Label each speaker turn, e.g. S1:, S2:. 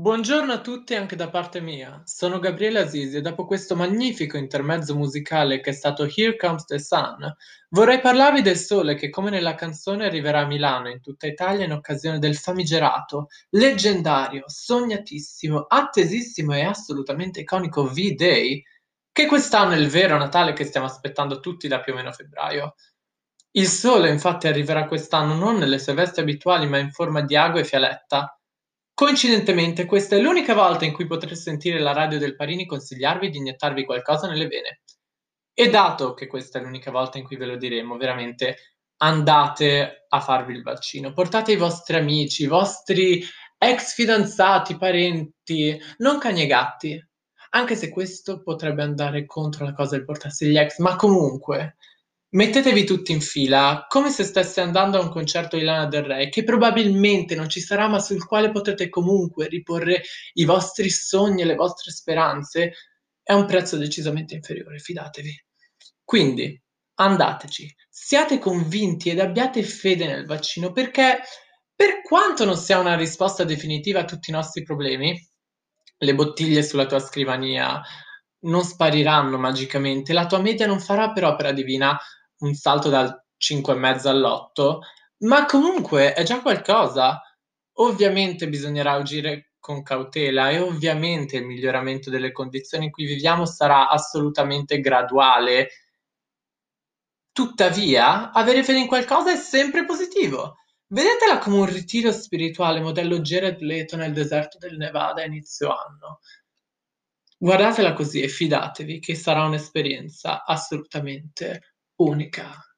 S1: Buongiorno a tutti anche da parte mia. Sono Gabriele Asisi e dopo questo magnifico intermezzo musicale che è stato Here Comes the Sun, vorrei parlarvi del sole che come nella canzone arriverà a Milano in tutta Italia in occasione del famigerato, leggendario, sognatissimo, attesissimo e assolutamente iconico V-Day, che quest'anno è il vero Natale che stiamo aspettando tutti da più o meno febbraio. Il sole infatti arriverà quest'anno non nelle sue vesti abituali ma in forma di ago e fialetta Coincidentemente questa è l'unica volta in cui potrete sentire la radio del Parini consigliarvi di iniettarvi qualcosa nelle vene. E dato che questa è l'unica volta in cui ve lo diremo, veramente andate a farvi il vaccino. Portate i vostri amici, i vostri ex fidanzati, parenti, non cani e gatti. Anche se questo potrebbe andare contro la cosa del portarsi gli ex, ma comunque Mettetevi tutti in fila, come se stesse andando a un concerto di Lana Del Rey, che probabilmente non ci sarà, ma sul quale potrete comunque riporre i vostri sogni e le vostre speranze, è un prezzo decisamente inferiore, fidatevi. Quindi andateci, siate convinti ed abbiate fede nel vaccino, perché per quanto non sia una risposta definitiva a tutti i nostri problemi, le bottiglie sulla tua scrivania non spariranno magicamente, la tua media non farà per opera divina un salto dal 5,5 all'8, ma comunque è già qualcosa. Ovviamente bisognerà agire con cautela e ovviamente il miglioramento delle condizioni in cui viviamo sarà assolutamente graduale. Tuttavia, avere fede in qualcosa è sempre positivo. Vedetela come un ritiro spirituale modello Jared Leto nel deserto del Nevada a inizio anno. Guardatela così e fidatevi che sarà un'esperienza assolutamente única